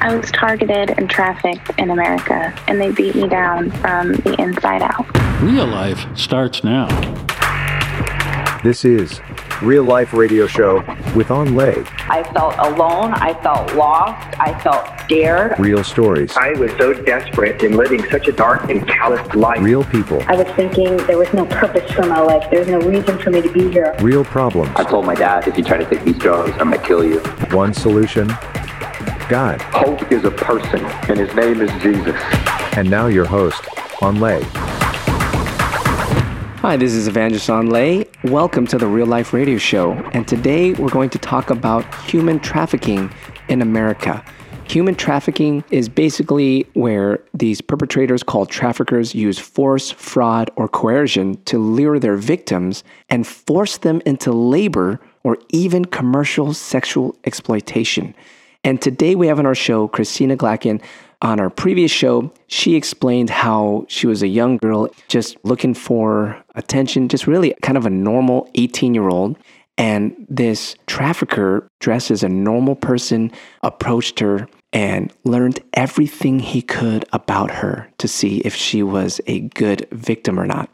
I was targeted and trafficked in America, and they beat me down from the inside out. Real life starts now. This is Real Life Radio Show with Anh Le. I felt alone. I felt lost. I felt scared. Real stories. I was so desperate in living such a dark and callous life. Real people. I was thinking there was no purpose for my life. There was no reason for me to be here. Real problems. I told my dad, if you try to take these drugs, I'm going to kill you. One solution God. Hope is a person, and his name is Jesus. And now your host, Anh Le. Hi, this is Evangelist Anh Le. Welcome to the Real Life Radio Show. And today we're going to talk about human trafficking in America. Human trafficking is basically where these perpetrators called traffickers use force, fraud, or coercion to lure their victims and force them into labor or even commercial sexual exploitation. And today we have on our show Kristina Glackin. On our previous show, she explained how she was a young girl just looking for attention, just really kind of a normal 18 year old. And this trafficker, dressed as a normal person, approached her and learned everything he could about her to see if she was a good victim or not.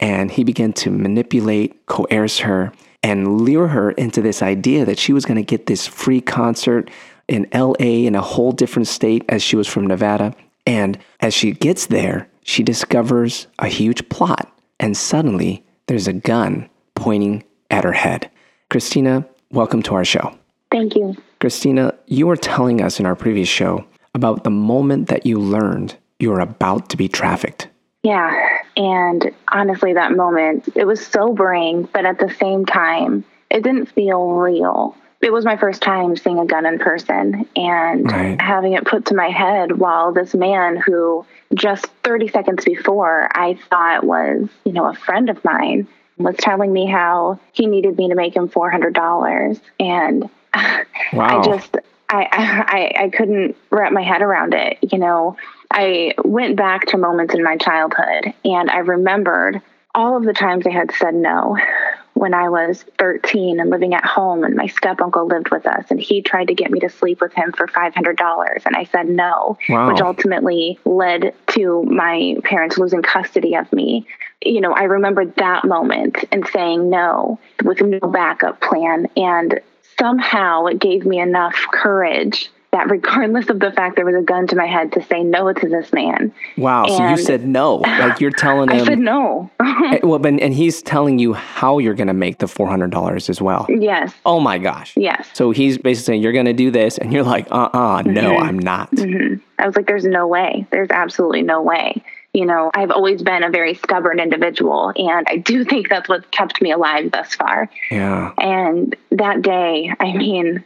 And he began to manipulate, coerce her, and lure her into this idea that she was going to get this free concert in LA in a whole different state as she was from Nevada. And as she gets there, she discovers a huge plot, and suddenly there's a gun pointing at her head. Kristina, welcome to our show. Thank you. Kristina, you were telling us in our previous show about the moment that you learned you were about to be trafficked. Yeah. And honestly, that moment, it was sobering, but at the same time, it didn't feel real it was my first time seeing a gun in person and right. having it put to my head while this man who just 30 seconds before I thought was, you know, a friend of mine was telling me how he needed me to make him $400 and wow. I just I, I I couldn't wrap my head around it, you know. I went back to moments in my childhood and I remembered all of the times I had said no when I was 13 and living at home, and my step uncle lived with us, and he tried to get me to sleep with him for $500, and I said no, wow. which ultimately led to my parents losing custody of me. You know, I remember that moment and saying no with no backup plan, and somehow it gave me enough courage that regardless of the fact there was a gun to my head to say no to this man. Wow. And so you said no. Like you're telling him. I said no. Eh, well, but, and he's telling you how you're going to make the $400 as well. Yes. Oh my gosh. Yes. So he's basically saying, you're going to do this. And you're like, uh uh no, mm-hmm. I'm not. Mm-hmm. I was like, there's no way. There's absolutely no way. You know, I've always been a very stubborn individual, and I do think that's what kept me alive thus far. Yeah. And that day, I mean,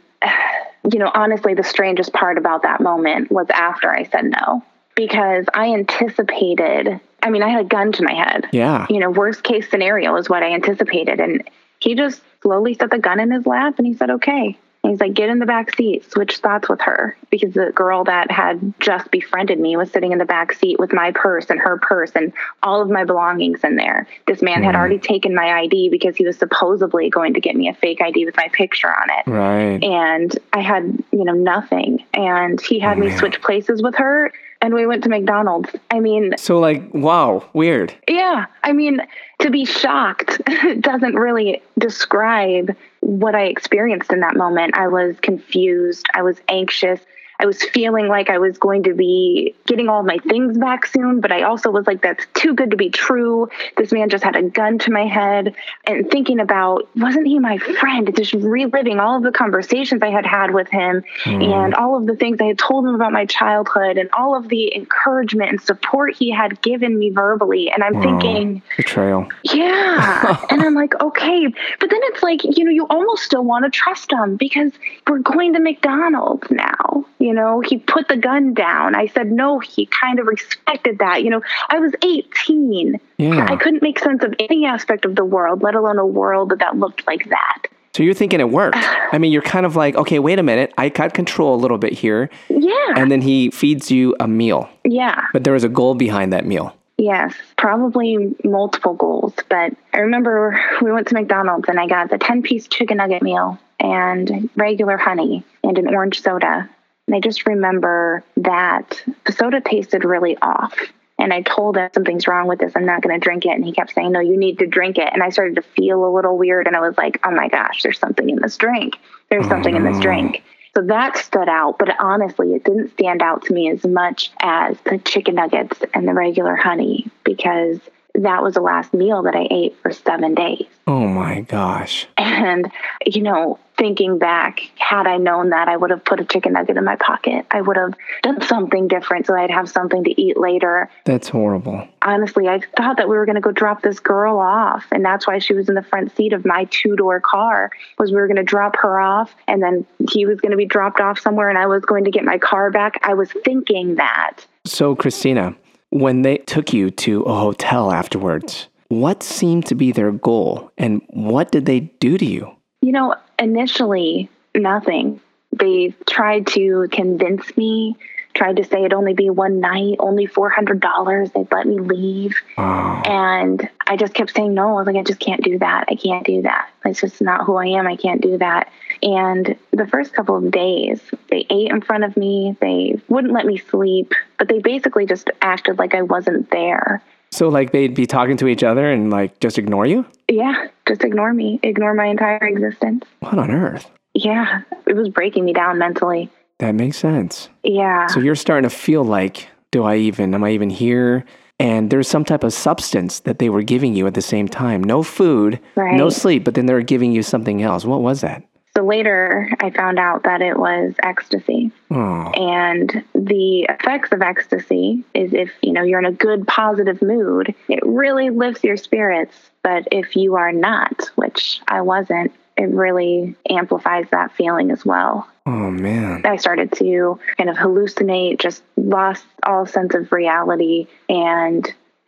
you know, honestly, the strangest part about that moment was after I said no because I anticipated, I mean, I had a gun to my head. Yeah. You know, worst case scenario is what I anticipated. And he just slowly set the gun in his lap and he said, okay. He's like, get in the back seat, switch spots with her. Because the girl that had just befriended me was sitting in the back seat with my purse and her purse and all of my belongings in there. This man mm. had already taken my ID because he was supposedly going to get me a fake ID with my picture on it. Right. And I had, you know, nothing. And he had oh, me man. switch places with her and we went to McDonald's. I mean, so like, wow, weird. Yeah. I mean, to be shocked doesn't really describe what I experienced in that moment. I was confused, I was anxious, I was feeling like I was going to be getting all my things back soon, but I also was like, that's too good to be true. This man just had a gun to my head. And thinking about, wasn't he my friend? Just reliving all of the conversations I had had with him mm. and all of the things I had told him about my childhood and all of the encouragement and support he had given me verbally. And I'm thinking, betrayal. Yeah. and I'm like, okay. But then it's like, you know, you almost still want to trust him because we're going to McDonald's now. You know, he put the gun down. I said no. He kind of respected that. You know, I was 18. Yeah. I couldn't make sense of any aspect of the world, let alone a world that looked like that. So you're thinking it worked. I mean, you're kind of like, okay, wait a minute. I got control a little bit here. Yeah. And then he feeds you a meal. Yeah. But there was a goal behind that meal. Yes, probably multiple goals. But I remember we went to McDonald's and I got the 10 piece chicken nugget meal and regular honey and an orange soda And I just remember that the soda tasted really off. And I told him something's wrong with this. I'm not going to drink it. And he kept saying, No, you need to drink it. And I started to feel a little weird. And I was like, Oh my gosh, there's something in this drink. There's something in this oh, drink. So that stood out. But honestly, it didn't stand out to me as much as the chicken nuggets and the regular honey because that was the last meal that I ate for seven days. Oh my gosh. And, you know, thinking back, had I known that, I would have put a chicken nugget in my pocket. I would have done something different so I'd have something to eat later. That's horrible. Honestly, I thought that we were going to go drop this girl off. And that's why she was in the front seat of my two door car, was we were going to drop her off and then he was going to be dropped off somewhere and I was going to get my car back. I was thinking that. So, Kristina, when they took you to a hotel afterwards, what seemed to be their goal and what did they do to you? You know, initially, nothing. They tried to convince me, tried to say it'd only be one night, only $400. They'd let me leave. And I just kept saying no. I was like, I just can't do that. I can't do that. It's just not who I am. I can't do that. And the first couple of days, they ate in front of me. They wouldn't let me sleep, but they basically just acted like I wasn't there. So, like, they'd be talking to each other and, like, just ignore you? Yeah, just ignore me, ignore my entire existence. What on earth? Yeah, it was breaking me down mentally. That makes sense. Yeah. So, you're starting to feel like, do I even, am I even here? And there's some type of substance that they were giving you at the same time. No food, no sleep, but then they were giving you something else. What was that? So later, I found out that it was ecstasy. Oh, And the effects of ecstasy is if, you know, you're in a good positive mood, it really lifts your spirits. But if you are not, which I wasn't, it really amplifies that feeling as well. oh man. I started to kind of hallucinate, just lost all sense of reality. And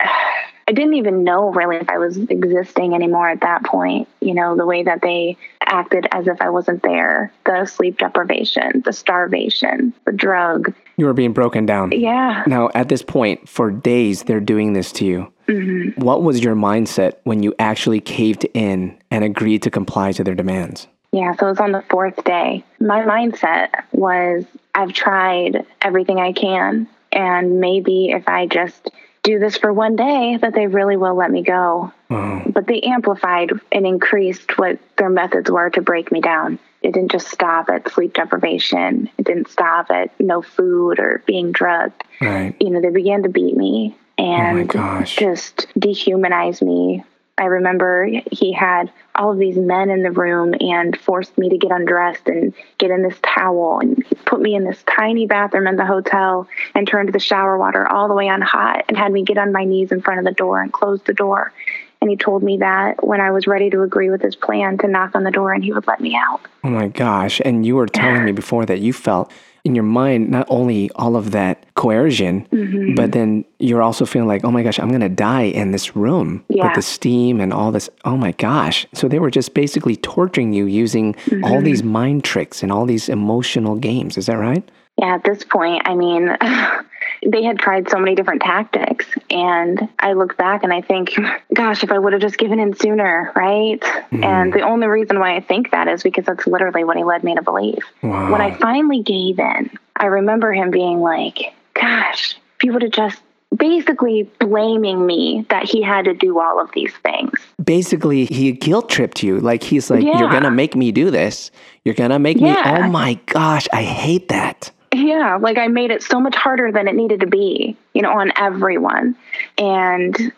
I didn't even know really if I was existing anymore at that point. You know, the way that they acted as if I wasn't there, the sleep deprivation, the starvation, the drug. You were being broken down. Yeah. Now, at this point, for days, they're doing this to you. Mm-hmm. What was your mindset when you actually caved in and agreed to comply to their demands? Yeah, so it was on the fourth day. My mindset was I've tried everything I can, and maybe if I just do this for one day, that they really will let me go. Uh-huh. But they amplified and increased what their methods were to break me down. It didn't just stop at sleep deprivation, it didn't stop at no food or being drugged. Right. You know, they began to beat me Oh and gosh. just dehumanize me. I remember he had all of these men in the room and forced me to get undressed and get in this towel and put me in this tiny bathroom in the hotel and turned the shower water all the way on hot and had me get on my knees in front of the door and close the door. And he told me that when I was ready to agree with his plan to knock on the door and he would let me out. Oh my gosh. And you were telling me before that you felt in your mind not only all of that coercion, Mm-hmm. but then you're also feeling like, oh my gosh, I'm to die in this room with the steam and all this. Oh my gosh. So they were just basically torturing you using Mm-hmm. all these mind tricks and all these emotional games. Is that right? Yeah, at this point, I mean, they had tried so many different tactics. And I look back and I think, gosh, if I would have just given in sooner, right? Mm-hmm. And the only reason why I think that is because that's literally what he led me to believe. Wow. When I finally gave in, I remember him being like, gosh, if you would have just basically blaming me that he had to do all of these things. Basically, he guilt tripped you. Like he's like, you're going to make me do this. You're going to make me. Oh yeah. Oh my gosh, I hate that. Yeah, like I made it so much harder than it needed to be, you know, on everyone. And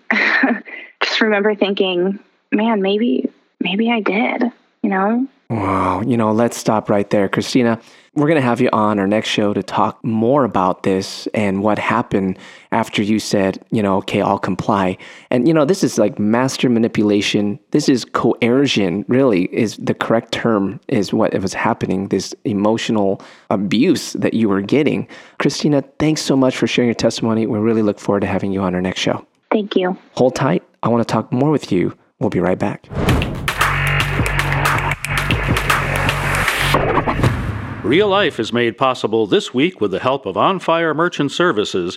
just remember thinking, man, maybe maybe I did, you know? Wow. You know, let's stop right there. Kristina, we're going to have you on our next show to talk more about this and what happened after you said, you know, okay, I'll comply. And, you know, this is like master manipulation. This is coercion, really, is the correct term, is what was happening, this emotional abuse that you were getting. Kristina, thanks so much for sharing your testimony. We really look forward to having you on our next show. Thank you. Hold tight. I want to talk more with you. We'll be right back. Real Life is made possible this week with the help of On Fire Merchant Services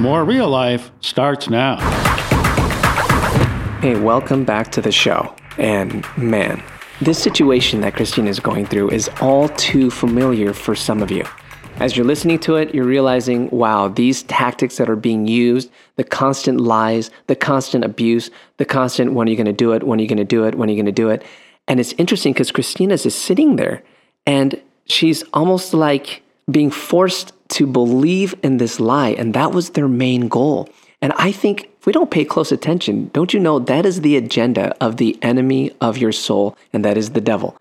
More real life starts now. Hey, welcome back to the show. And man, this situation that Christine is going through is all too familiar for some of you. As you're listening to it, you're realizing, wow, these tactics that are being used, the constant lies, the constant abuse, the constant, when are you going to do it? When are you going to do it? When are you going to do it? And it's interesting because Kristina's is sitting there and she's almost like being forced to believe in this lie. And that was their main goal. And I think if we don't pay close attention, don't you know that is the agenda of the enemy of your soul, and that is the devil?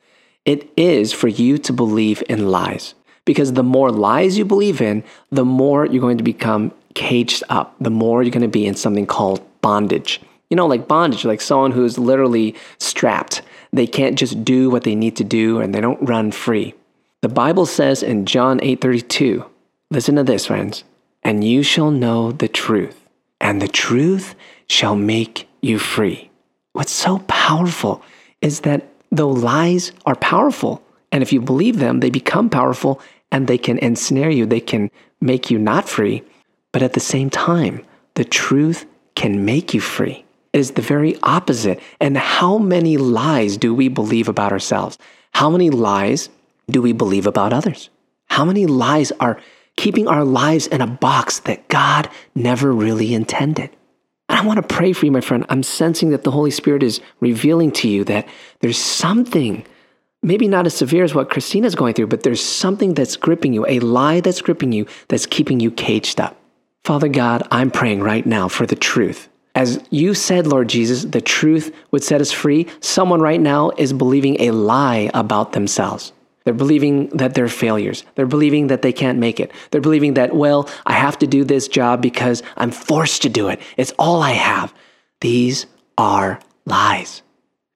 It is for you to believe in lies. Because the more lies you believe in, the more you're going to become caged up, the more you're going to be in something called bondage. You know, like bondage, like someone who's literally strapped. They can't just do what they need to do and they don't run free. The Bible says in John 8:32, listen to this, friends, and you shall know the truth, and the truth shall make you free. What's so powerful is that though lies are powerful, and if you believe them, they become powerful and they can ensnare you, they can make you not free, but at the same time, the truth can make you free. It is the very opposite. And how many lies do we believe about ourselves? How many lies do we believe about others? How many lies are keeping our lives in a box that God never really intended? I want to pray for you, my friend. I'm sensing that the Holy Spirit is revealing to you that there's something, maybe not as severe as what Kristina's going through, but there's something that's gripping you, a lie that's gripping you, that's keeping you caged up. Father God, I'm praying right now for the truth. As you said, Lord Jesus, the truth would set us free. Someone right now is believing a lie about themselves. They're believing that they're failures. They're believing that they can't make it. They're believing that, well, I have to do this job because I'm forced to do it. It's all I have. These are lies.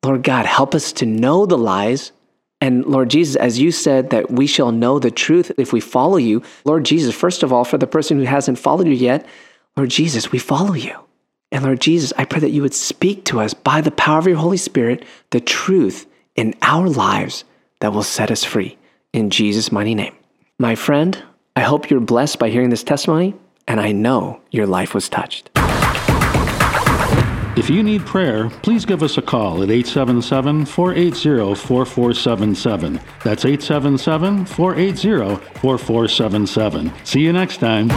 Lord God, help us to know the lies. And Lord Jesus, as you said that we shall know the truth if we follow you, Lord Jesus, first of all, for the person who hasn't followed you yet, Lord Jesus, we follow you. And Lord Jesus, I pray that you would speak to us by the power of your Holy Spirit the truth in our lives that will set us free. In Jesus' mighty name. My friend, I hope you're blessed by hearing this testimony, and I know your life was touched. If you need prayer, please give us a call at 877 480 4477. That's 877 480 4477. See you next time.